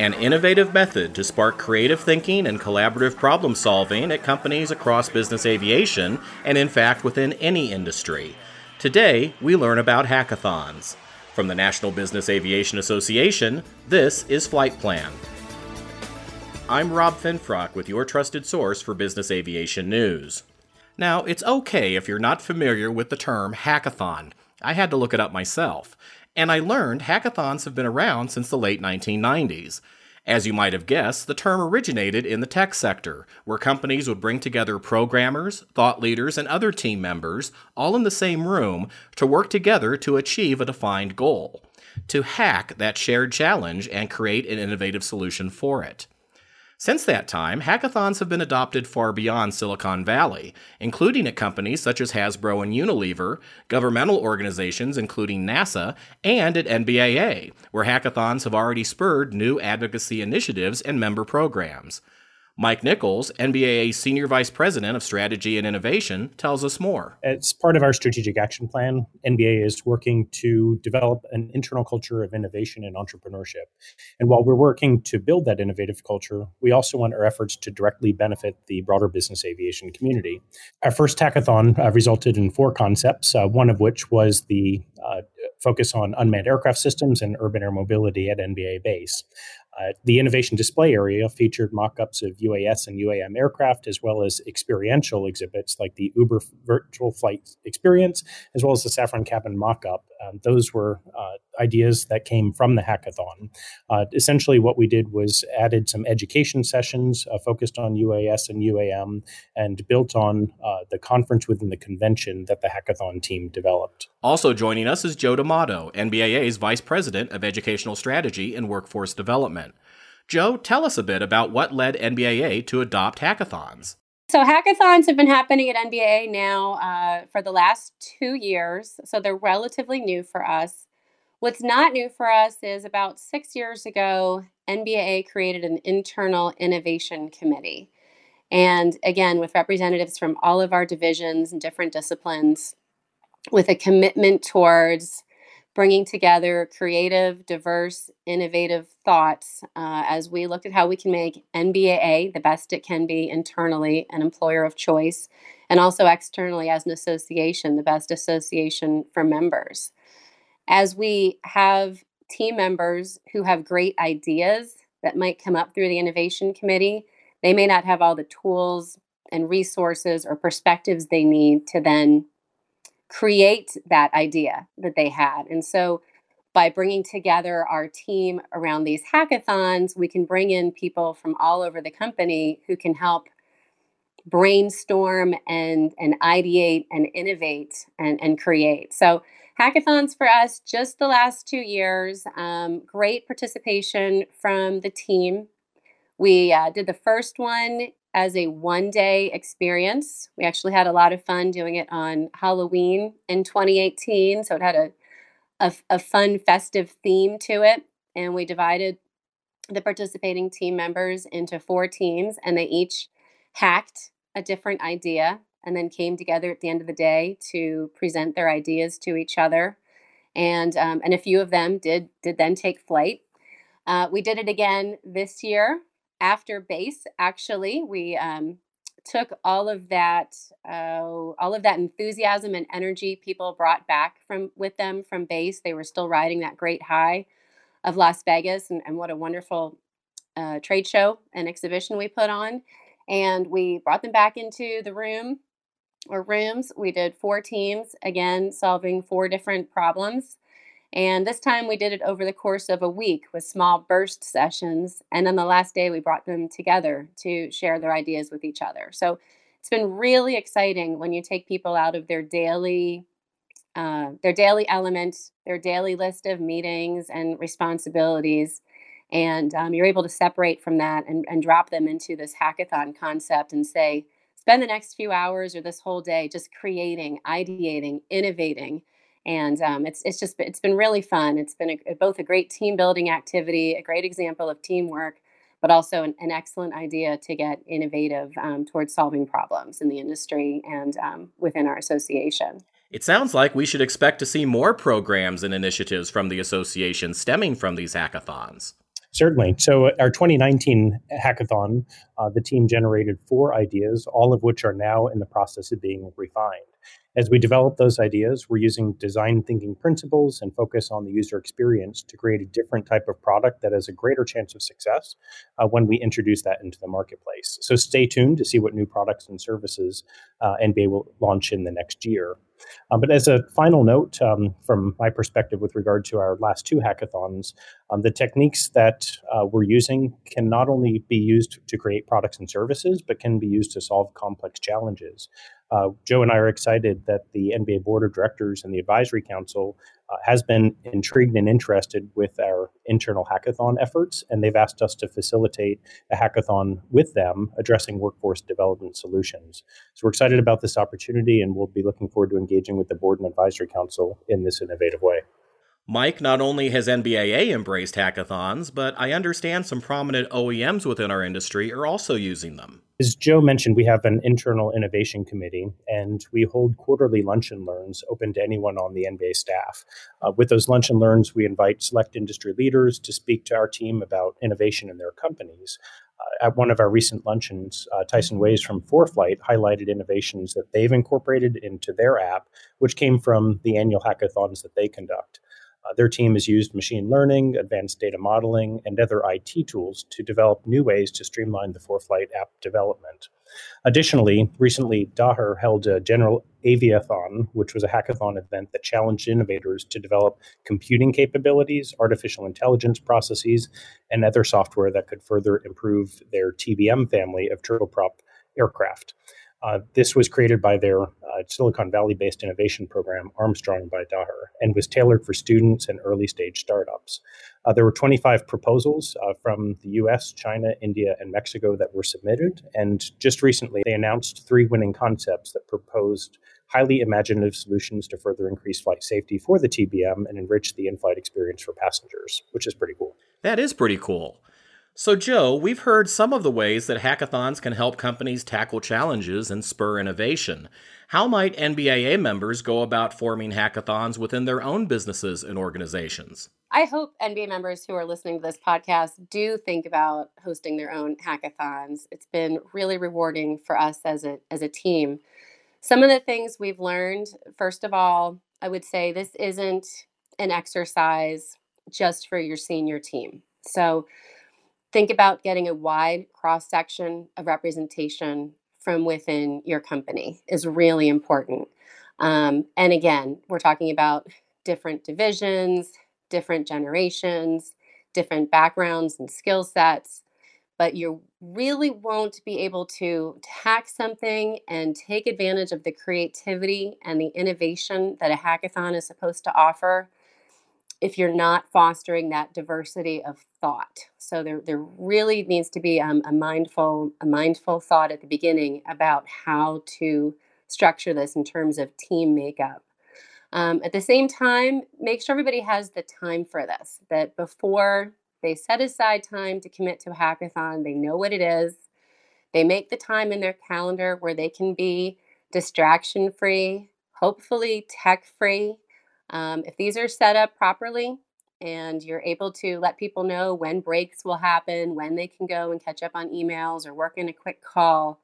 an innovative method to spark creative thinking and collaborative problem solving at companies across business aviation and, in fact, within any industry. Today, we learn about hackathons. From the National Business Aviation Association, this is Flight Plan. I'm Rob Finfrock with your trusted source for business aviation news. Now, it's okay if you're not familiar with the term hackathon. I had to look it up myself. And I learned hackathons have been around since the late 1990s. As you might have guessed, the term originated in the tech sector, where companies would bring together programmers, thought leaders, and other team members, all in the same room, to work together to achieve a defined goal. To hack that shared challenge and create an innovative solution for it. Since that time, hackathons have been adopted far beyond Silicon Valley, including at companies such as Hasbro and Unilever, governmental organizations including NASA, and at NBAA, where hackathons have already spurred new advocacy initiatives and member programs. Mike Nichols, NBAA Senior Vice President of Strategy and Innovation, tells us more. As part of our strategic action plan, NBAA is working to develop an internal culture of innovation and entrepreneurship. And while we're working to build that innovative culture, we also want our efforts to directly benefit the broader business aviation community. Our first hackathon uh, resulted in four concepts, uh, one of which was the uh, focus on unmanned aircraft systems and urban air mobility at NBAA BACE. Uh, the innovation display area featured mock ups of UAS and UAM aircraft, as well as experiential exhibits like the Uber virtual flight experience, as well as the Safran cabin mock up. Um, those were uh, ideas that came from the hackathon. Uh, essentially, what we did was added some education sessions uh, focused on UAS and UAM and built on uh, the conference within the convention that the hackathon team developed. Also joining us is Joe D'Amato, NBAA's Vice President of Educational Strategy and Workforce Development. Joe, tell us a bit about what led NBAA to adopt hackathons. So, hackathons have been happening at NBAA now uh, for the last two years. So, they're relatively new for us. What's not new for us is about six years ago, NBAA created an internal innovation committee. And again, with representatives from all of our divisions and different disciplines, with a commitment towards bringing together creative, diverse, innovative thoughts uh, as we looked at how we can make NBAA the best it can be internally, an employer of choice, and also externally as an association, the best association for members. As we have team members who have great ideas that might come up through the innovation committee, they may not have all the tools and resources or perspectives they need to then create that idea that they had. And so by bringing together our team around these hackathons, we can bring in people from all over the company who can help brainstorm and and ideate and innovate and, and create. So hackathons for us just the last two years. Um, great participation from the team. We uh, did the first one as a one day experience. We actually had a lot of fun doing it on Halloween in 2018. So it had a, a, a fun, festive theme to it. And we divided the participating team members into four teams, and they each hacked a different idea and then came together at the end of the day to present their ideas to each other. And um, and a few of them did did then take flight. Uh, we did it again this year after BACE. Actually, we um, took all of that uh, all of that enthusiasm and energy people brought back from with them from BACE. They were still riding that great high of Las Vegas, and, and what a wonderful uh, trade show and exhibition we put on. And we brought them back into the room or rooms. We did four teams, again, solving four different problems. And this time we did it over the course of a week with small burst sessions. And then the last day we brought them together to share their ideas with each other. So it's been really exciting when you take people out of their daily uh, their daily element, their daily list of meetings and responsibilities. And um, you're able to separate from that and, and drop them into this hackathon concept and say, spend the next few hours or this whole day just creating, ideating, innovating. And um, it's, it's just it's been really fun. It's been a, both a great team building activity, a great example of teamwork, but also an, an excellent idea to get innovative um, towards solving problems in the industry and um, within our association. It sounds like we should expect to see more programs and initiatives from the association stemming from these hackathons. Certainly. So, our 2019 hackathon, uh, the team generated four ideas, all of which are now in the process of being refined. As we develop those ideas, we're using design thinking principles and focus on the user experience to create a different type of product that has a greater chance of success uh, when we introduce that into the marketplace. So stay tuned to see what new products and services uh, NBAA will launch in the next year. Um, but as a final note, um, from my perspective with regard to our last two hackathons, um, the techniques that uh, we're using can not only be used to create products and services, but can be used to solve complex challenges. Uh, Joe and I are excited that the NBAA Board of Directors and the Advisory Council uh, has been intrigued and interested with our internal hackathon efforts, and they've asked us to facilitate a hackathon with them addressing workforce development solutions. So we're excited about this opportunity, and we'll be looking forward to engaging with the Board and Advisory Council in this innovative way. Mike, not only has NBAA embraced hackathons, but I understand some prominent OEMs within our industry are also using them. As Joe mentioned, we have an internal innovation committee, and we hold quarterly lunch and learns open to anyone on the NBAA staff. Uh, with those lunch and learns, we invite select industry leaders to speak to our team about innovation in their companies. Uh, at one of our recent luncheons, uh, Tyson Weihs from ForeFlight highlighted innovations that they've incorporated into their app, which came from the annual hackathons that they conduct. Uh, their team has used machine learning, advanced data modeling, and other IT tools to develop new ways to streamline the ForeFlight app development. Additionally, recently Daher held a general Aviathon, which was a hackathon event that challenged innovators to develop computing capabilities, artificial intelligence processes, and other software that could further improve their TBM family of turboprop aircraft. Uh, this was created by their uh, Silicon Valley based innovation program, Armstrong by Daher, and was tailored for students and early stage startups. Uh, there were 25 proposals uh, from the US, China, India, and Mexico that were submitted. And just recently, they announced three winning concepts that proposed highly imaginative solutions to further increase flight safety for the TBM and enrich the in flight experience for passengers, which is pretty cool. That is pretty cool. So, Joe, we've heard some of the ways that hackathons can help companies tackle challenges and spur innovation. How might NBAA members go about forming hackathons within their own businesses and organizations? I hope NBAA members who are listening to this podcast do think about hosting their own hackathons. It's been really rewarding for us as a as a team. Some of the things we've learned, first of all, I would say this isn't an exercise just for your senior team. So think about getting a wide cross section of representation from within your company is really important. Um, and again, we're talking about different divisions, different generations, different backgrounds and skill sets, but you really won't be able to hack something and take advantage of the creativity and the innovation that a hackathon is supposed to offer if you're not fostering that diversity of thought. So there, there really needs to be um, a mindful, a mindful thought at the beginning about how to structure this in terms of team makeup. Um, at the same time, make sure everybody has the time for this. That before they set aside time to commit to a hackathon, they know what it is. They make the time in their calendar where they can be distraction free, hopefully tech free um, if these are set up properly and you're able to let people know when breaks will happen, when they can go and catch up on emails or work in a quick call,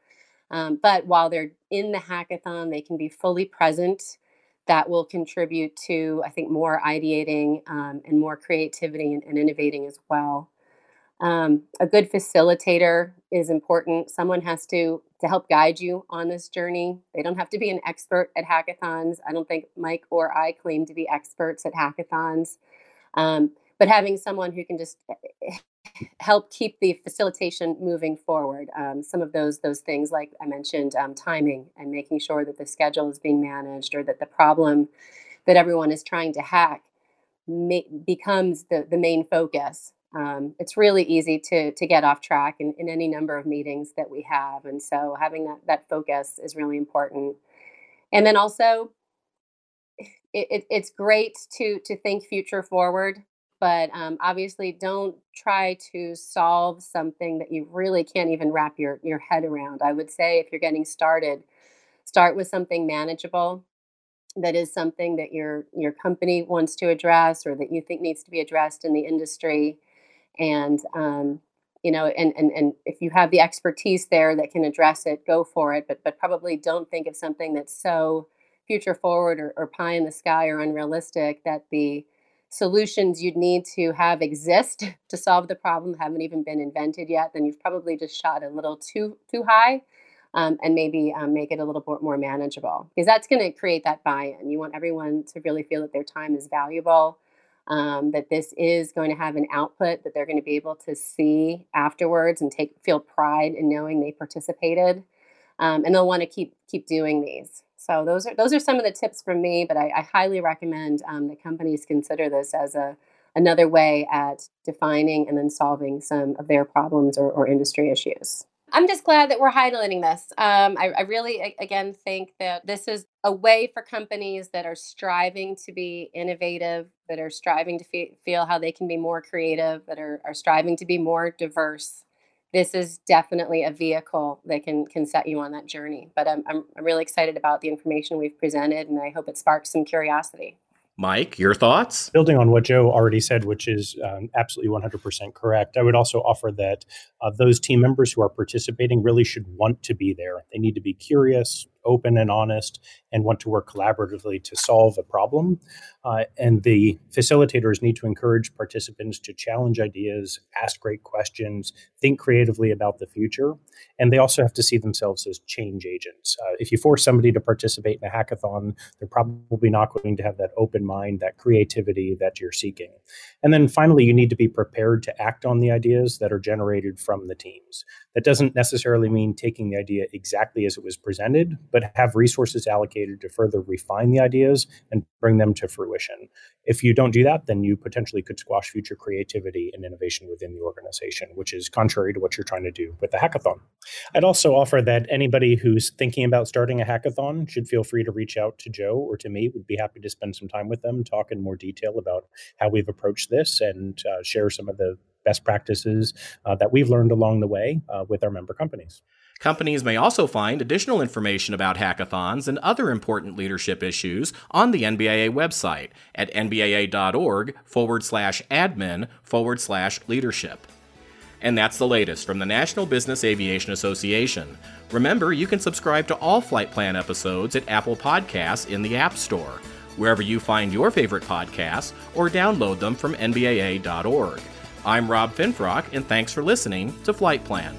um, but while they're in the hackathon, they can be fully present. That will contribute to, I think, more ideating um, and more creativity and, and innovating as well. Um, a good facilitator is important. Someone has to to help guide you on this journey. They don't have to be an expert at hackathons. I don't think Mike or I claim to be experts at hackathons, um, but having someone who can just eh, help keep the facilitation moving forward. Um, some of those those things, like I mentioned, um, timing and making sure that the schedule is being managed, or that the problem that everyone is trying to hack becomes the the main focus um, it's really easy to to get off track in, in any number of meetings that we have and so having that that focus is really important. And then also it, it, it's great to to think future forward but um, obviously don't try to solve something that you really can't even wrap your your head around. I would say if you're getting started start with something manageable that is something that your your company wants to address or that you think needs to be addressed in the industry And um, you know, and, and and if you have the expertise there that can address it, go for it. But but probably don't think of something that's so future forward or, or pie in the sky or unrealistic that the solutions you'd need to have exist to solve the problem haven't even been invented yet, then you've probably just shot a little too too high, um, and maybe um, make it a little bit more manageable because that's going to create that buy-in. You want everyone to really feel that their time is valuable, um, that this is going to have an output that they're going to be able to see afterwards and take feel pride in knowing they participated, um, and they'll want to keep keep doing these. So those are those are some of the tips from me, but I, I highly recommend um, that companies consider this as a another way at defining and then solving some of their problems or, or industry issues. I'm just glad that we're highlighting this. Um, I, I, really, again, think that this is a way for companies that are striving to be innovative, that are striving to fe- feel how they can be more creative, that are, are striving to be more diverse, this is definitely a vehicle that can can set you on that journey. But I'm, I'm, I'm really excited about the information we've presented, and I hope it sparks some curiosity. Mike, your thoughts? Building on what Joe already said, which is um, absolutely 100% correct, I would also offer that uh, those team members who are participating really should want to be there. They need to be curious, open and honest and want to work collaboratively to solve a problem. Uh, and the facilitators need to encourage participants to challenge ideas, ask great questions, think creatively about the future. And they also have to see themselves as change agents. Uh, if you force somebody to participate in a hackathon, they're probably not going to have that open mind, that creativity that you're seeking. And then finally, you need to be prepared to act on the ideas that are generated from the teams. That doesn't necessarily mean taking the idea exactly as it was presented, but have resources allocated to further refine the ideas and bring them to fruition. If you don't do that, then you potentially could squash future creativity and innovation within the organization, which is contrary to what you're trying to do with the hackathon. I'd also offer that anybody who's thinking about starting a hackathon should feel free to reach out to Joe or to me. We'd be happy to spend some time with them, talk in more detail about how we've approached this, and uh, share some of the best practices uh, that we've learned along the way uh, with our member companies. Companies may also find additional information about hackathons and other important leadership issues on the NBAA website at nbaa.org forward slash admin forward slash leadership. And that's the latest from the National Business Aviation Association. Remember, you can subscribe to all Flight Plan episodes at Apple Podcasts in the App Store, wherever you find your favorite podcasts, or download them from nbaa.org. I'm Rob Finfrock, and thanks for listening to Flight Plan.